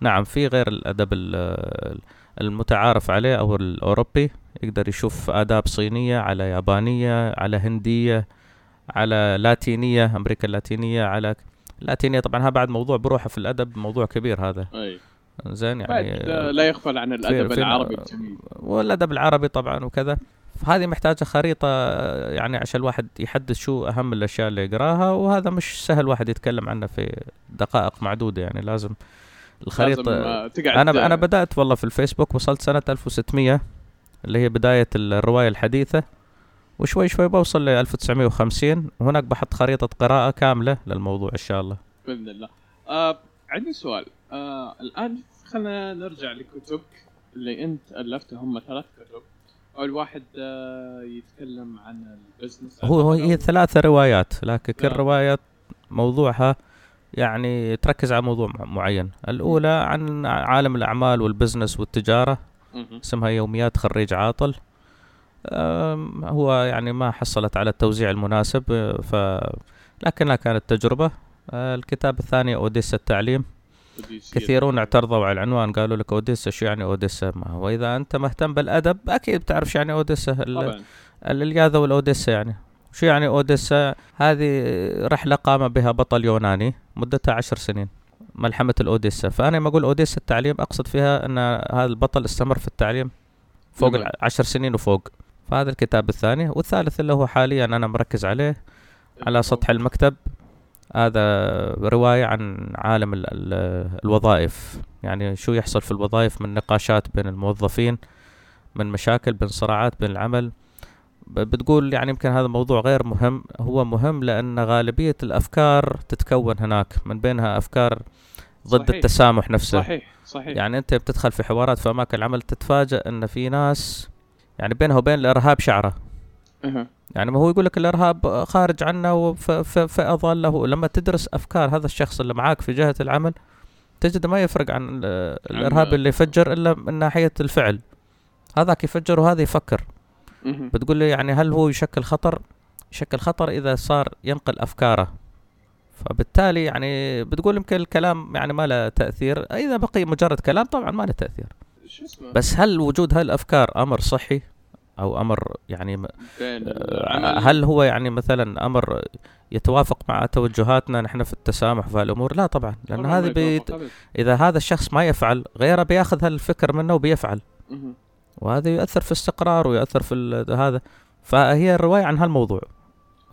نعم في غير الأدب ال- المتعارف عليه أو الأوروبي يقدر يشوف آداب صينية على يابانية على هندية على لاتينية أمريكا اللاتينية على اللاتينية طبعا ها بعد موضوع بروحه في الأدب موضوع كبير هذا. أي. زين يعني آه، لا يغفل عن في- في- العربي الجميل. والأدب العربي طبعا وكذا. فهذه محتاجة خريطة آه، يعني عشان الواحد يحدد شو أهم الأشياء اللي يقراها وهذا مش سهل واحد يتكلم عنه في دقائق معدودة يعني لازم الخريطة آه، أنا أنا بدأت والله في الفيسبوك وصلت سنة 1600 اللي هي بداية الرواية الحديثة وشوي شوي بوصل ل 1950 وهناك بحط خريطة قراءة كاملة للموضوع إن شاء الله. بإذن الله. آه عندي سؤال. آه الآن خلينا نرجع لكتبك اللي أنت ألفتها هم ثلاث كتب. أول واحد آه يتكلم عن البزنس. هو هو هي ثلاثة روايات لكن كل آه. رواية موضوعها يعني تركز على موضوع مع- معين. الأولى عن عالم الأعمال والبزنس والتجارة مهم. اسمها يوميات خريج عاطل. هو يعني ما حصلت على التوزيع المناسب أه، ف لكنها كانت تجربة. أه، الكتاب الثاني أوديسا التعليم. كثيرون اعترضوا على العنوان قالوا لك أوديسا شو يعني أوديسا؟ ما هو إذا أنت مهتم بالأدب أكيد بتعرف شو يعني أوديسا. ال- طبعا. الإلياذة والأوديسا يعني. شو يعني أوديسا؟ هذه رحلة قام بها بطل يوناني مدتها عشر سنين ملحمة الأوديسا. فأنا لما أقول أوديسا التعليم أقصد فيها أن هذا البطل استمر في التعليم فوق نعم. العشر سنين وفوق. فهذا الكتاب الثاني والثالث اللي هو حاليا أنا مركز عليه على سطح المكتب. هذا رواية عن عالم ال ال الوظائف. يعني شو يحصل في الوظائف؟ من نقاشات بين الموظفين من مشاكل بين صراعات بين العمل. بتقول يعني يمكن هذا موضوع غير مهم هو مهم لأن غالبية الأفكار تتكون هناك من بينها أفكار ضد صحيح. التسامح نفسه صحيح صحيح يعني أنت بتدخل في حوارات في أماكن العمل تتفاجأ إن في ناس يعني بينها وبين الإرهاب شعرة. يعني ما هو يقول لك الإرهاب خارج عنا وفاضله لما تدرس أفكار هذا الشخص اللي معاك في جهة العمل تجد ما يفرق عن ال- الإرهاب اللي يفجر إلا من ناحية الفعل هذاك يفجر وهذا يفكر. بتقول لي يعني هل هو يشكل خطر؟ يشكل خطر إذا صار ينقل أفكاره. فبالتالي يعني بتقول يمكن الكلام يعني ما له تأثير. إذا بقي مجرد كلام طبعا ما له تأثير. بس هل وجود هالأفكار أمر صحي؟ أو أمر يعني آه، هل هو يعني مثلا أمر يتوافق مع توجهاتنا نحن في التسامح في هالأمور؟ لا طبعا لأن هذه بيت. إذا هذا الشخص ما يفعل غيره بياخذ هالفكر منه وبيفعل. وهذا يؤثر في استقرار ويؤثر في هذا فهي الرواية عن هالموضوع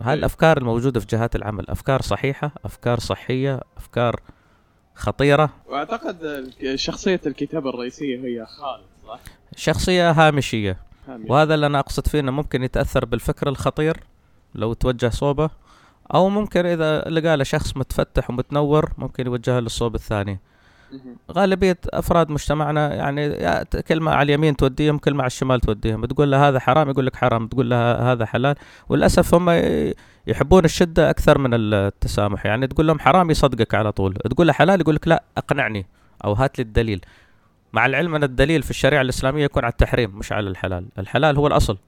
هاي أي. الأفكار الموجودة في جهات العمل أفكار صحيحة أفكار صحية أفكار خطيرة وأعتقد الك- شخصية الكتابة الرئيسية هي خالد صح؟ شخصية هامشية هامش. وهذا اللي أنا أقصد فيه إنه ممكن يتأثر بالفكر الخطير لو توجه صوبة أو ممكن إذا لقى له شخص متفتح ومتنور ممكن يوجهه للصوب الثاني. غالبية أفراد مجتمعنا يعني كلمه على اليمين توديهم كلمه على الشمال توديهم. تقول له هذا حرام يقول لك حرام. تقول له هذا حلال. وللأسف هم يحبون الشدة أكثر من التسامح. يعني تقول لهم حرام يصدقك على طول. تقول له حلال يقول لك لا أقنعني أو هات لي الدليل. مع العلم أن الدليل في الشريعة الإسلامية يكون على التحريم مش على الحلال. الحلال هو الأصل.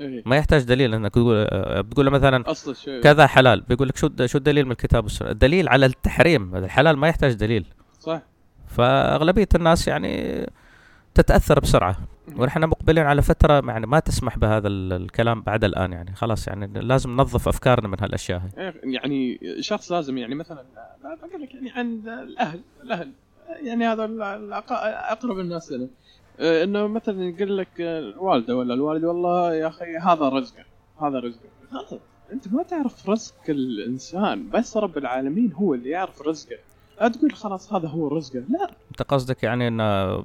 إيه. ما يحتاج دليل. إنك تقول بتقول له مثلا الشيء كذا حلال. بيقول لك شو شو الدليل من الكتاب والسنة. الدليل على التحريم. الحلال ما يحتاج دليل. فأغلبية الناس يعني تتأثر بسرعة. ونحن مقبلين على فترة يعني ما تسمح بهذا ال- الكلام بعد الآن يعني. خلاص يعني لازم ننظف أفكارنا من هالأشياء إيه، يعني شخص لازم يعني مثلا بقول لك يعني عن الأهل الأهل يعني هذا أقرب الناس لنا آه، إنه مثلا يقول لك الوالدة ولا الوالد والله يا أخي هذا رزقه هذا رزقه. خلاص أنت ما تعرف رزق الإنسان. بس رب العالمين هو اللي يعرف رزقه. تقول خلاص هذا هو رزقه لا. أنت قصدك يعني إن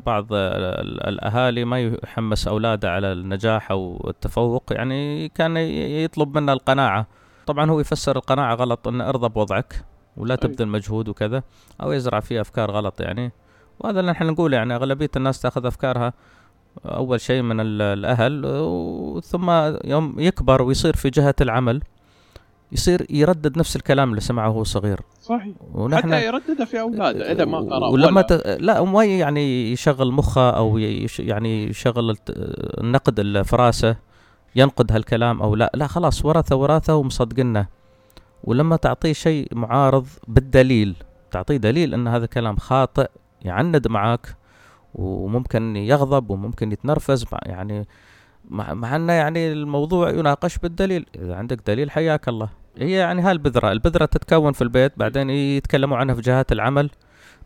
بعض ال- ال- الأهالي ما يحمس أولاده على النجاح أو التفوق يعني كان يطلب منا القناعة. طبعا هو يفسر القناعة غلط إن ارضى بوضعك ولا أي. تبذل مجهود وكذا أو يزرع فيه أفكار غلط يعني. وهذا اللي نحن نقول يعني أغلبية الناس تأخذ أفكارها أول شيء من ال- الأهل ثم يوم يكبر ويصير في جهة العمل. يصير يردد نفس الكلام اللي سمعه وهو صغير. صحيح. ونحن حتى يردده في أولاده إذا ما قرأ ولما ت... لا ما يعني يشغل مخه أو يش... يعني يشغل النقد اللي في راسه ينقد هالكلام أو لا. لا خلاص ورثه ورثه ومصدقنه ولما تعطيه شيء معارض بالدليل تعطيه دليل إن هذا كلام خاطئ يعند معك وممكن يغضب وممكن يتنرفز مع يعني مع, مع إنه يعني الموضوع يناقش بالدليل. إذا عندك دليل حياك الله. هي يعني هالبذره البذرة. تتكون في البيت بعدين يتكلموا عنها في جهات العمل.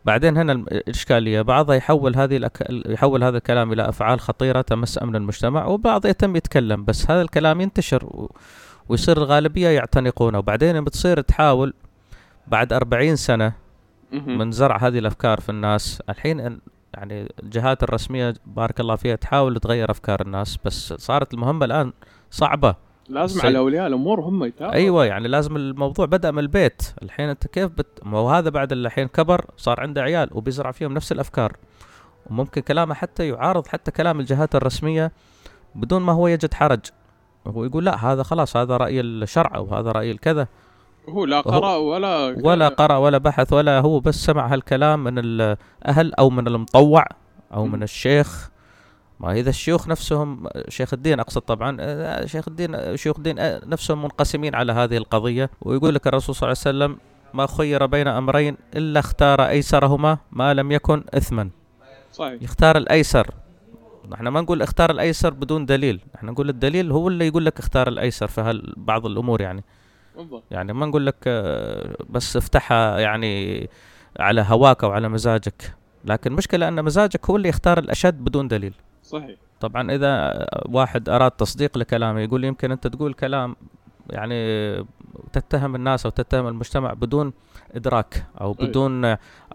بعدين هنا الإشكالية بعضها يحول هذه الأك... يحول هذا الكلام إلى أفعال خطيرة تمس أمن المجتمع وبعض يتم يتكلم بس هذا الكلام ينتشر و... ويصير الغالبية يعتنقونه. وبعدين بتصير تحاول بعد أربعين سنة مهم. من زرع هذه الأفكار في الناس. الحين ال- يعني الجهات الرسمية بارك الله فيها تحاول تغير أفكار الناس بس صارت المهمة الآن صعبة. لازم سي- على أولياء الأمور هم يتابعوا. أيوه يعني لازم الموضوع بدأ من البيت. الحين أنت كيف بت... ما هو هذا بعد الحين كبر صار عنده عيال وبيزرع فيهم نفس الأفكار. وممكن كلامه حتى يعارض حتى كلام الجهات الرسمية بدون ما هو يجد حرج. هو يقول لا هذا خلاص هذا رأي الشرع أو هذا رأي الكذا. هو لا قرأ ولا ولا قرأ ولا بحث ولا هو بس سمع هالكلام من الاهل أو من المطوع أو من مم. الشيخ ما إذا الشيوخ نفسهم شيخ الدين أقصد طبعا آه، شيخ الدين شيوخ الدين آه، نفسهم منقسمين على هذه القضية ويقول لك الرسول صلى الله عليه وسلم ما خير بين أمرين إلا اختار أيسرهما ما لم يكن اثما. صحيح. يختار الأيسر. نحن ما نقول اختار الأيسر بدون دليل. نحن نقول الدليل هو اللي يقول لك اختار الأيسر في هال- بعض الأمور يعني. بالضبط. يعني ما نقول لك آه، بس افتحها يعني على هواك أو على مزاجك. لكن المشكلة أن مزاجك هو اللي يختار الأشد بدون دليل. صحيح. طبعا إذا واحد أراد تصديق لكلامه يقول يمكن أنت تقول كلام يعني تتهم الناس أو تتهم المجتمع بدون إدراك أو أي. بدون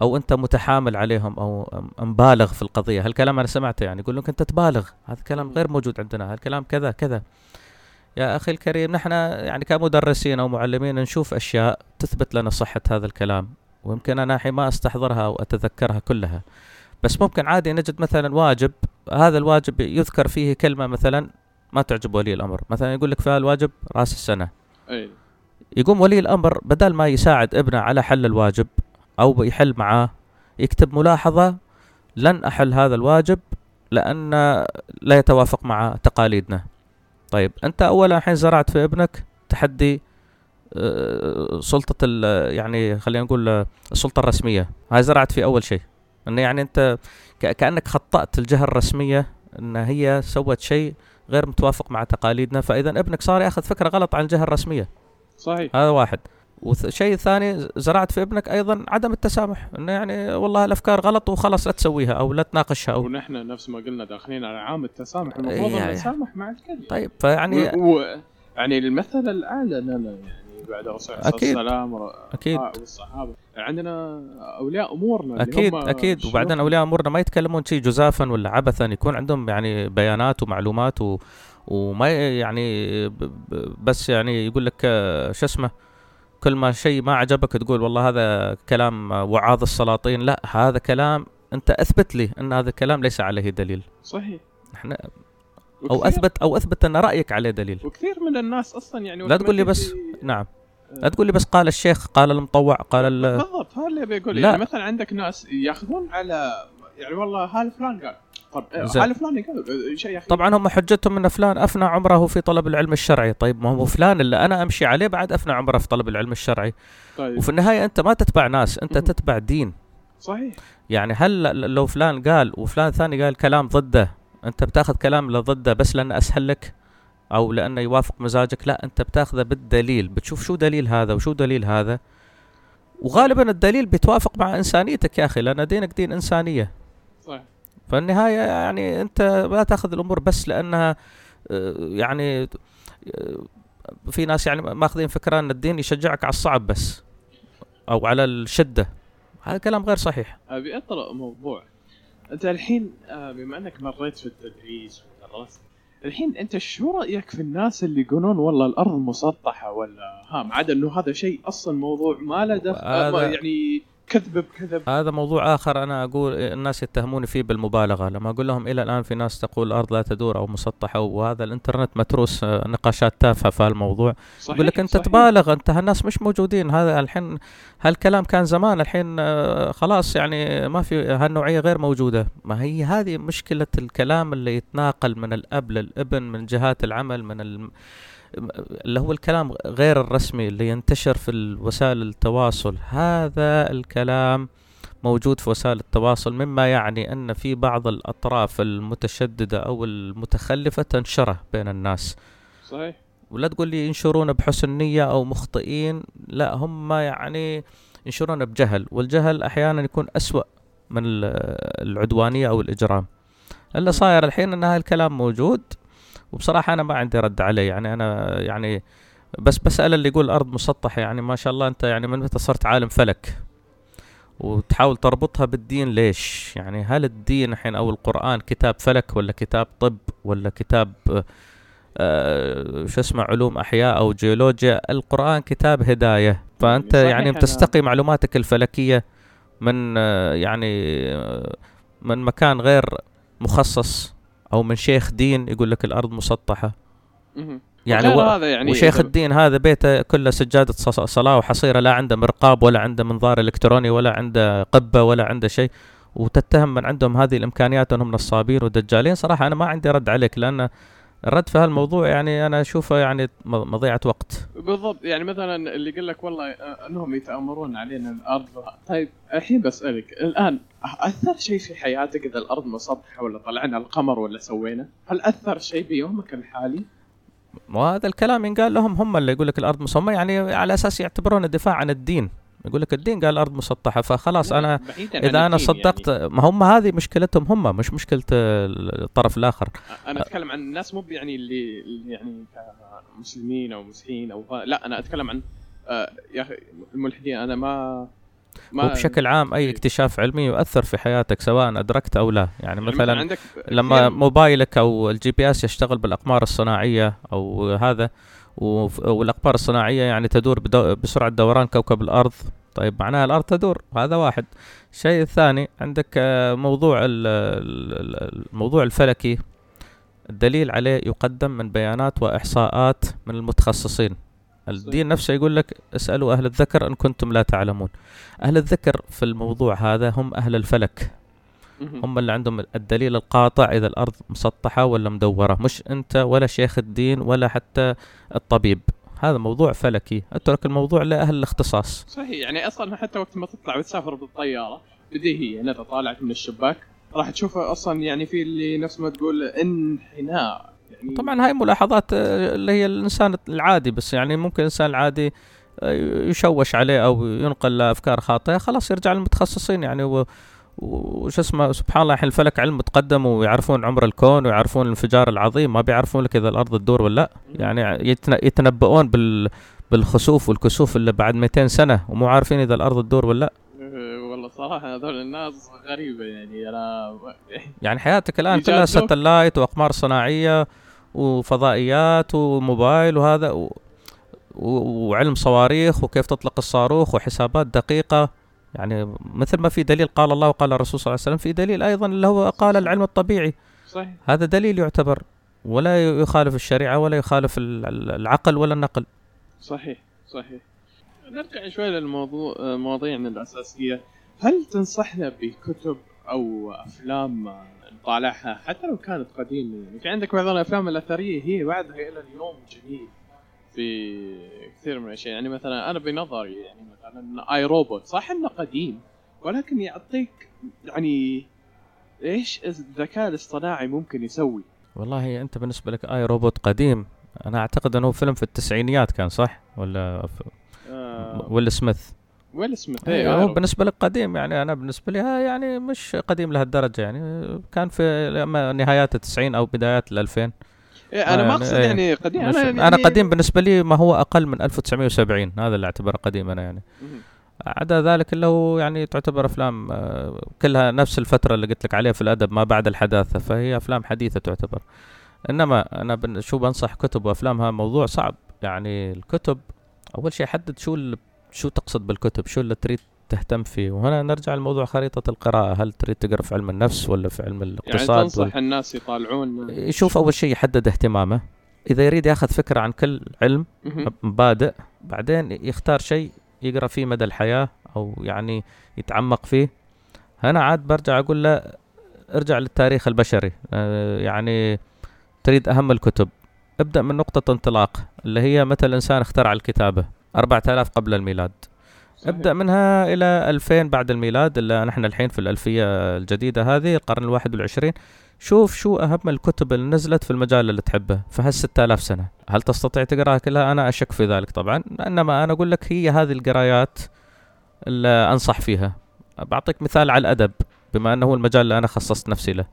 أو أنت متحامل عليهم أو مبالغ في القضية. هالكلام أنا سمعته يعني؟ يقول لك أنت تبالغ. هذا كلام غير موجود عندنا. هالكلام كذا كذا؟ يا أخي الكريم نحن يعني كمدرسين أو معلمين نشوف أشياء تثبت لنا صحة هذا الكلام. ويمكن أنا الحين ما أستحضرها واتذكرها كلها. بس ممكن عادي نجد مثلا واجب هذا الواجب يذكر فيه كلمة مثلا ما تعجب ولي الأمر. مثلا يقول لك في الواجب رأس السنة. أي. يقوم ولي الأمر بدل ما يساعد ابنه على حل الواجب أو يحل معاه يكتب ملاحظة لن أحل هذا الواجب لأن لا يتوافق مع تقاليدنا. طيب أنت اولا الحين زرعت في ابنك تحدي آه، سلطة ال- يعني خلينا نقول آه، السلطة الرسمية. هاي زرعت في أول شيء. إنه يعني أنت كأنك خطأت الجهة الرسمية إن هي سوت شيء غير متوافق مع تقاليدنا فإذا ابنك صار يأخذ فكرة غلط عن الجهة الرسمية. صحيح. هذا واحد. والشيء الثاني زرعت في ابنك أيضا عدم التسامح إنه يعني والله الأفكار غلط وخلاص لا تسويها أو لا تناقشها أو ونحن نفس ما قلنا داخلين على عام التسامح المفروض إيه، ان نتسامح مع الكل. طيب فيعني و... و... يعني المثل الأعلى لنا يعني بعد الرسول عليه الصلاة. والسلام ور- أكيد. والصحابة عندنا أولياء أمورنا اللي أكيد هم أكيد. وبعدين أولياء أمورنا ما يتكلمون شيء جزافا ولا عبثا يكون عندهم يعني بيانات ومعلومات و وما يعني بس يعني يقول لك آه، شو اسمه كل ما شيء ما عجبك تقول والله هذا كلام آه، وعاظ السلاطين لا هذا كلام أنت أثبت لي إن هذا الكلام ليس عليه دليل صحيح إحنا أو اثبت أو أثبت أن رأيك عليه دليل. وكثير من الناس أصلا يعني لا تقول لي بس نعم. لا تقول لي بس قال الشيخ قال المطوع قال ال- بالضبط هذا اللي بيقول لا. يعني مثلا عندك ناس يأخذون على يعني والله هذا فلان قال. طب زين. هذا فلان قال آه، شيء أخي. طبعا هم حجتهم إن فلان أفنى عمره في طلب العلم الشرعي. طيب ما هو فلان اللي أنا أمشي عليه بعد أفنى عمره في طلب العلم الشرعي. طيب. وفي النهاية أنت ما تتبع ناس أنت. تتبع دين. صحيح. يعني هل لو فلان قال وفلان ثاني قال كلام ضده أنت بتاخذ كلام اللي ضده بس لأنه أسهل لك أو لأنه يوافق مزاجك. لا أنت بتاخذه بالدليل. بتشوف شو دليل هذا وشو دليل هذا. وغالبا الدليل بيتوافق مع إنسانيتك يا أخي لأن دينك دين إنسانية. صحيح. فالنهاية يعني أنت لا تأخذ الأمور بس لأنها آه، يعني آه، في ناس يعني ماخذين فكرة أن الدين يشجعك على الصعب بس أو على الشدة. هذا كلام غير صحيح. أبي اطرق موضوع. أنت الحين آه، بما أنك مريت في التدريس ودرست الحين أنت شو رأيك في الناس اللي يقولون والله الأرض مسطحة ولا؟ ها ما عدا إنه هذا شيء أصلا موضوع ما له دخل يعني كذب بكذب. هذا موضوع آخر أنا أقول الناس يتهموني فيه بالمبالغة. لما أقول لهم إلى الآن في ناس تقول الأرض لا تدور أو مسطحة وهذا الإنترنت متروس آه، نقاشات تافهة في هالموضوع. صحيح يقول لك أنت صحيح. تبالغ أنت هالناس مش موجودين. هذا الحين هالكلام كان زمان الحين آه، خلاص يعني ما في هالنوعية غير موجودة. ما هي هذه مشكلة الكلام اللي يتناقل من الأب للابن من جهات العمل من الم... اللي هو الكلام غير الرسمي اللي ينتشر في وسائل التواصل. هذا الكلام موجود في وسائل التواصل مما يعني أن في بعض الأطراف المتشددة أو المتخلفة تنشره بين الناس. صحيح. ولا تقول لي ينشرون بحسن نية أو مخطئين لا هم يعني ينشرون بجهل. والجهل أحيانا يكون أسوأ من ال- العدوانية أو الإجرام. اللي صاير الحين أن هالكلام موجود وبصراحة أنا ما عندي رد عليه. يعني أنا يعني بس بسأل اللي يقول الأرض مسطحة. يعني ما شاء الله أنت يعني من متى صرت عالم فلك؟ وتحاول تربطها بالدين ليش؟ يعني هل الدين الحين أو القرآن كتاب فلك ولا كتاب طب ولا كتاب آه، شو اسمه علوم أحياء أو جيولوجيا؟ القرآن كتاب هداية. فأنت يعني بتستقي معلوماتك الفلكية من آه، يعني آه، من مكان غير مخصص. أو من شيخ دين يقول لك الأرض مسطحة. يعني و... هذا يعني وشيخ الدين هذا بيته كله سجادة صلاة وحصيرة لا عنده مرقاب ولا عنده منظار إلكتروني ولا عنده قبة ولا عنده شيء. وتتهم من عندهم هذه الإمكانيات انهم نصابين ودجالين. صراحة أنا ما عندي رد عليك لأن الرد في هالموضوع يعني أنا أشوفه يعني مضيعة وقت بالضبط يعني مثلا اللي يقول لك والله أنهم يتأمرون علينا الأرض طيب الحين بسألك الآن أثر شيء في حياتك إذا الأرض مسطحه ولا طلعنا القمر ولا سوينا؟ هل أثر شيء بيومك الحالي؟ وهذا الكلام ينقال لهم هم اللي يقول لك الأرض مسطحه يعني على أساس يعتبرون الدفاع عن الدين يقول لك الدين قال الأرض مسطحة فخلاص أنا إذا أنا الدين صدقت يعني. ما هم هذه مشكلتهم هم مش مشكلة الطرف الآخر. أنا أتكلم عن الناس مو يعني اللي يعني كمسلمين أو مسيحيين أو لا أنا أتكلم عن آه، يا أخي الملحدين. أنا ما ما وبشكل عام أي اكتشاف علمي يؤثر في حياتك سواء أدركت أو لا. يعني يعني مثلا عندك لما كثير- موبايلك أو ال GPS يشتغل بالأقمار الصناعية أو هذا والاقمار الصناعية يعني تدور بسرعة دوران كوكب الأرض. طيب معناها الأرض تدور هذا واحد. الشيء الثاني عندك آه، موضوع ال- ال- ال- الموضوع الفلكي. الدليل عليه يقدم من بيانات وإحصاءات من المتخصصين. الدين نفسه يقول لك اسألوا أهل الذكر إن كنتم لا تعلمون. أهل الذكر في الموضوع هذا هم أهل الفلك. هم اللي عندهم الدليل القاطع إذا الأرض مسطحة ولا مدورة. مش أنت ولا شيخ الدين ولا حتى الطبيب. هذا موضوع فلكي. أترك الموضوع لأهل الاختصاص. صحيح. يعني أصلا حتى وقت ما تطلع وتسافر بالطيارة بديهي يعني اذا طالعت من الشباك راح تشوفها أصلا يعني في اللي نفس ما تقول انحناء. يعني طبعا هاي ملاحظات آه، اللي هي الإنسان العادي بس يعني ممكن الانسان العادي آه، يشوش عليه أو ينقل لأفكار خاطئة خلاص يرجع للمتخصصين يعني و وش اسمه سبحان الله الحين الفلك علم متقدم ويعرفون عمر الكون ويعرفون الانفجار العظيم. ما بيعرفون لك إذا الأرض تدور ولا لأ. يعني يتن- يتنبؤون بال بالخسوف والكسوف اللي بعد 200 سنة ومو عارفين إذا الأرض تدور ولا لأ. أه، والله صراحة هذول الناس غريبة يعني. أنا يعني حياتك الآن كلها. ساتلايت وأقمار صناعية وفضائيات وموبايل وهذا و... و... وعلم صواريخ وكيف تطلق الصاروخ وحسابات دقيقة. يعني مثل ما في دليل قال الله وقال الرسول صلى الله عليه وسلم في دليل أيضا اللي هو قال العلم الطبيعي. صحيح. هذا دليل يعتبر ولا يخالف الشريعة ولا يخالف ال- ال- العقل ولا النقل. صحيح صحيح. نرجع شوي للموضوع مواضيعنا الأساسية. هل تنصحنا بكتب أو أفلام نطالعها؟ حتى لو كانت قديمة يعني في عندك بعض الأفلام الأثرية هي بعدها إلى اليوم جميل. في كثير من الأشياء. يعني مثلا أنا بنظري يعني مثلا اي روبوت صح إنه قديم ولكن يعطيك يعني إيش الذكاء الاصطناعي ممكن يسوي؟ والله أنت بالنسبة لك اي روبوت قديم. أنا أعتقد إنه فيلم في التسعينيات كان صح؟ ولا. آه. ويل سميث. ويل سميث إيه، إيه، هو بالنسبة لك قديم يعني أنا بالنسبة لي يعني مش قديم لهالدرجة يعني كان في نهايات التسعين أو بدايات الألفين. إيه أنا آه، ما أقصد إيه. يعني قديم أنا يعني أنا قديم بالنسبة لي ما هو أقل من 1970 هذا اللي أعتبره قديم أنا يعني. عدا ذلك اللي هو يعني تعتبر أفلام آه، كلها نفس الفترة اللي قلت لك عليها في الأدب ما بعد الحداثة فهي أفلام حديثة تعتبر إنما أنا بن- شو بنصح كتب وأفلامها موضوع صعب يعني الكتب أول شيء حدد شو شو تقصد بالكتب شو اللي تريد تهتم فيه. وهنا نرجع لموضوع خريطة القراءة. هل تريد تقرأ في علم النفس ولا في علم يعني الاقتصاد؟ تنصح الناس يطالعون يشوف أول شيء يحدد اهتمامه. إذا يريد يأخذ فكرة عن كل علم. مبادئ بعدين يختار شيء يقرأ فيه مدى الحياة أو يعني يتعمق فيه. هنا عاد برجع أقول له ارجع للتاريخ البشري. آه، يعني تريد أهم الكتب. ابدأ من نقطة انطلاق اللي هي متى الانسان اخترع الكتابة 4000 قبل الميلاد. صحيح. أبدأ منها إلى 2000 بعد الميلاد اللي نحن الحين في الألفية الجديدة هذه القرن الواحد والعشرين. شوف شو أهم الكتب اللي نزلت في المجال اللي تحبه في هال 6000 سنة. هل تستطيع تقرأها كلها؟ أنا أشك في ذلك طبعا إنما أنا أقول لك هي هذه القرايات اللي أنصح فيها. بعطيك مثال على الأدب بما أنه هو المجال اللي أنا خصصت نفسي له.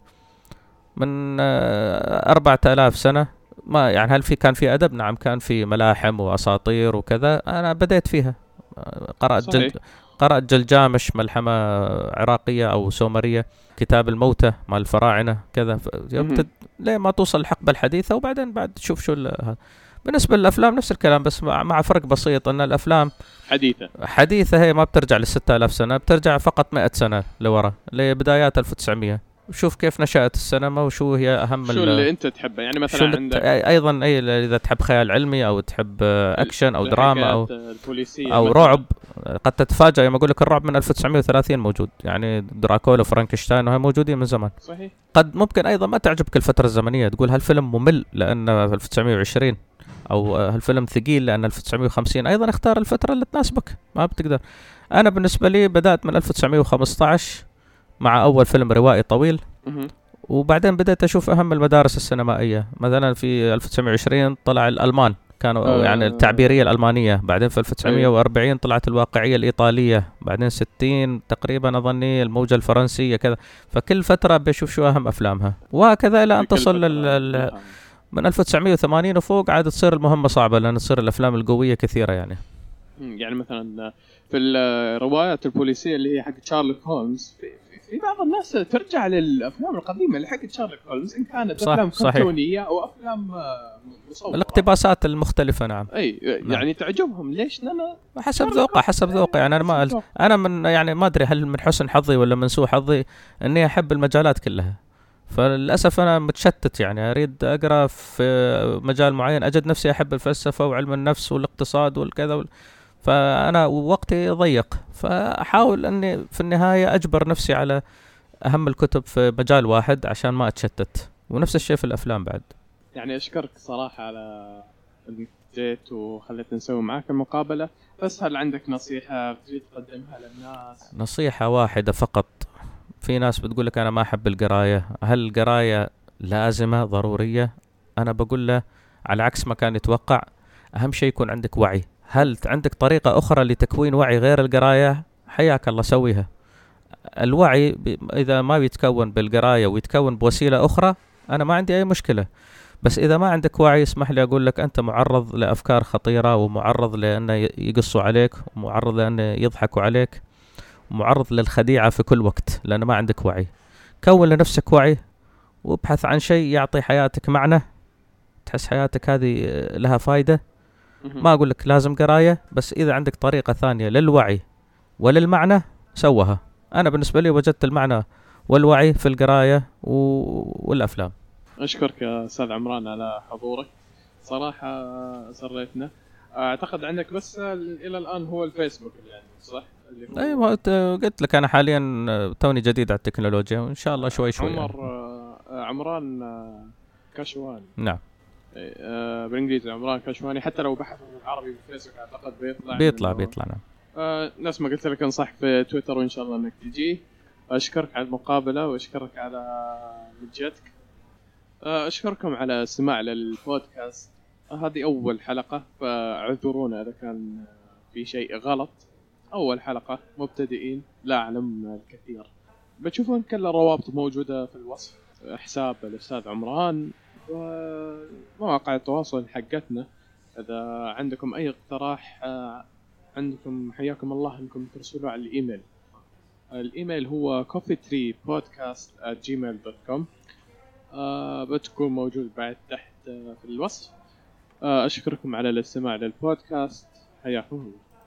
من آه، 4000 سنة ما يعني هل في كان في أدب؟ نعم كان في ملاحم وأساطير وكذا أنا بديت فيها. قرات صحيح. جلد قرأت جلجامش ملحمة عراقية أو سومرية كتاب الموتى مال الفراعنة كذا ف-. ليه ما توصل الحقبة الحديثة وبعدين بعد تشوف شو ال- بالنسبة للأفلام نفس الكلام بس مع, مع فرق بسيط أن الأفلام حديثة حديثة هي ما بترجع ل 6000 سنة بترجع فقط 100 سنة لورا لبدايات 1900 شوف كيف نشأت السينما وشو هي أهم شو ال- اللي أنت تحبه؟ يعني مثلا عندك أيضا أي إذا تحب خيال علمي أو تحب أكشن أو دراما أو مثلاً. رعب. قد تتفاجأ يوم أقول لك الرعب من 1930 موجود. يعني دراكولا وفرانكشتاين وهي موجودين من زمان. صحيح. قد ممكن أيضا ما تعجبك الفترة الزمنية. تقول هالفيلم ممل في 1920 أو هالفيلم ثقيل لأن 1950 أيضا اختار الفترة اللي تناسبك. ما بتقدر. أنا بالنسبة لي بدأت من 1915 مع أول فيلم روائي طويل. وبعدين بدأت أشوف أهم المدارس السينمائية مثلا في 1920 طلع الألمان كانوا آه. يعني التعبيرية الألمانية بعدين في 1940 طلعت الواقعية الإيطالية بعدين 60 تقريبا أظني الموجة الفرنسية كذا فكل فترة بشوف شو أهم أفلامها وهكذا في كل تصل. لل... نعم. من 1980 وفوق عاد تصير المهمة صعبة لأن تصير الأفلام القوية كثيرة يعني يعني مثلا في الروايات البوليسية اللي هي حق شارلوك هولمز في بعض الناس ترجع للأفلام القديمة اللي حقت شارلوك هولمز إن كانت صح، أفلام صحيح. كرتونية أو أفلام آه، مصورة الاقتباسات المختلفة نعم إي يعني تعجبهم ليش؟ لأن حسب ذوقه حسب ذوقه يعني أنا ما. أنا من يعني ما أدري هل من حسن حظي ولا من سوء حظي إني أحب المجالات كلها فللأسف أنا متشتت يعني أريد أقرأ في مجال معين أجد نفسي أحب الفلسفة وعلم النفس والاقتصاد والكذا وال... فأنا وقتي ضيق. فأحاول أني في النهاية أجبر نفسي على أهم الكتب في مجال واحد عشان ما أتشتت. ونفس الشيء في الأفلام بعد. يعني أشكرك صراحة على انك جيت وخليتنا نسوي معاك المقابلة. بس هل عندك نصيحة تريد تقدمها للناس؟ نصيحة واحدة فقط. في ناس بتقول لك أنا ما أحب القراية. هل القراية لازمة ضرورية؟ أنا بقول له على عكس ما كان يتوقع أهم شيء يكون عندك وعي. هل عندك طريقة أخرى لتكوين وعي غير القراية؟ حياك الله سويها. الوعي إذا ما بيتكون بالقراية ويتكون بوسيلة أخرى أنا ما عندي أي مشكلة. بس إذا ما عندك وعي اسمح لي أقول لك أنت معرض لأفكار خطيرة ومعرض لأنه يقصوا عليك ومعرض لأنه يضحكوا عليك معرض للخديعة في كل وقت لأن ما عندك وعي. كون لنفسك وعي وابحث عن شيء يعطي حياتك معنى تحس حياتك هذه آه، لها فايدة. ما أقول لك لازم قراية بس إذا عندك طريقة ثانية للوعي وللمعنى سوها. أنا بالنسبة لي وجدت المعنى والوعي في القراية و... والأفلام. أشكرك يا أستاذ عمران على حضورك. صراحة سريتنا أعتقد عندك بس إلى الآن هو الفيسبوك عندك صح؟ أنت قلت لك أنا حاليا توني جديد على التكنولوجيا وإن شاء الله شوي شوي عمر يعني. آه، عمران آه، كشواني نعم. آه، بالإنجليزي عمران كشواني حتى لو بحثوا بالعربي بالفيسبوك أعتقد بيطلع بيطلع بيطلع نعم. آه، نفس ما قلت لك انصحك في تويتر وإن شاء الله إنك تجي. أشكرك على المقابلة وأشكرك على مجيتك آه، أشكركم على الاستماع للبودكاست. هذه أول حلقة فاعذرونا إذا كان في شيء غلط. أول حلقة مبتدئين لا أعلم الكثير. بتشوفون كل الروابط موجودة في الوصف. حساب الأستاذ عمران. ومواقع التواصل حقتنا. إذا عندكم أي اقتراح آه، عندكم حياكم الله إنكم ترسلوا على الإيميل. الإيميل هو coffeetreepodcast@gmail.com آه بتكون موجود بعد تحت آه في الوصف. آه أشكركم على الاستماع للبودكاست. حياكم الله.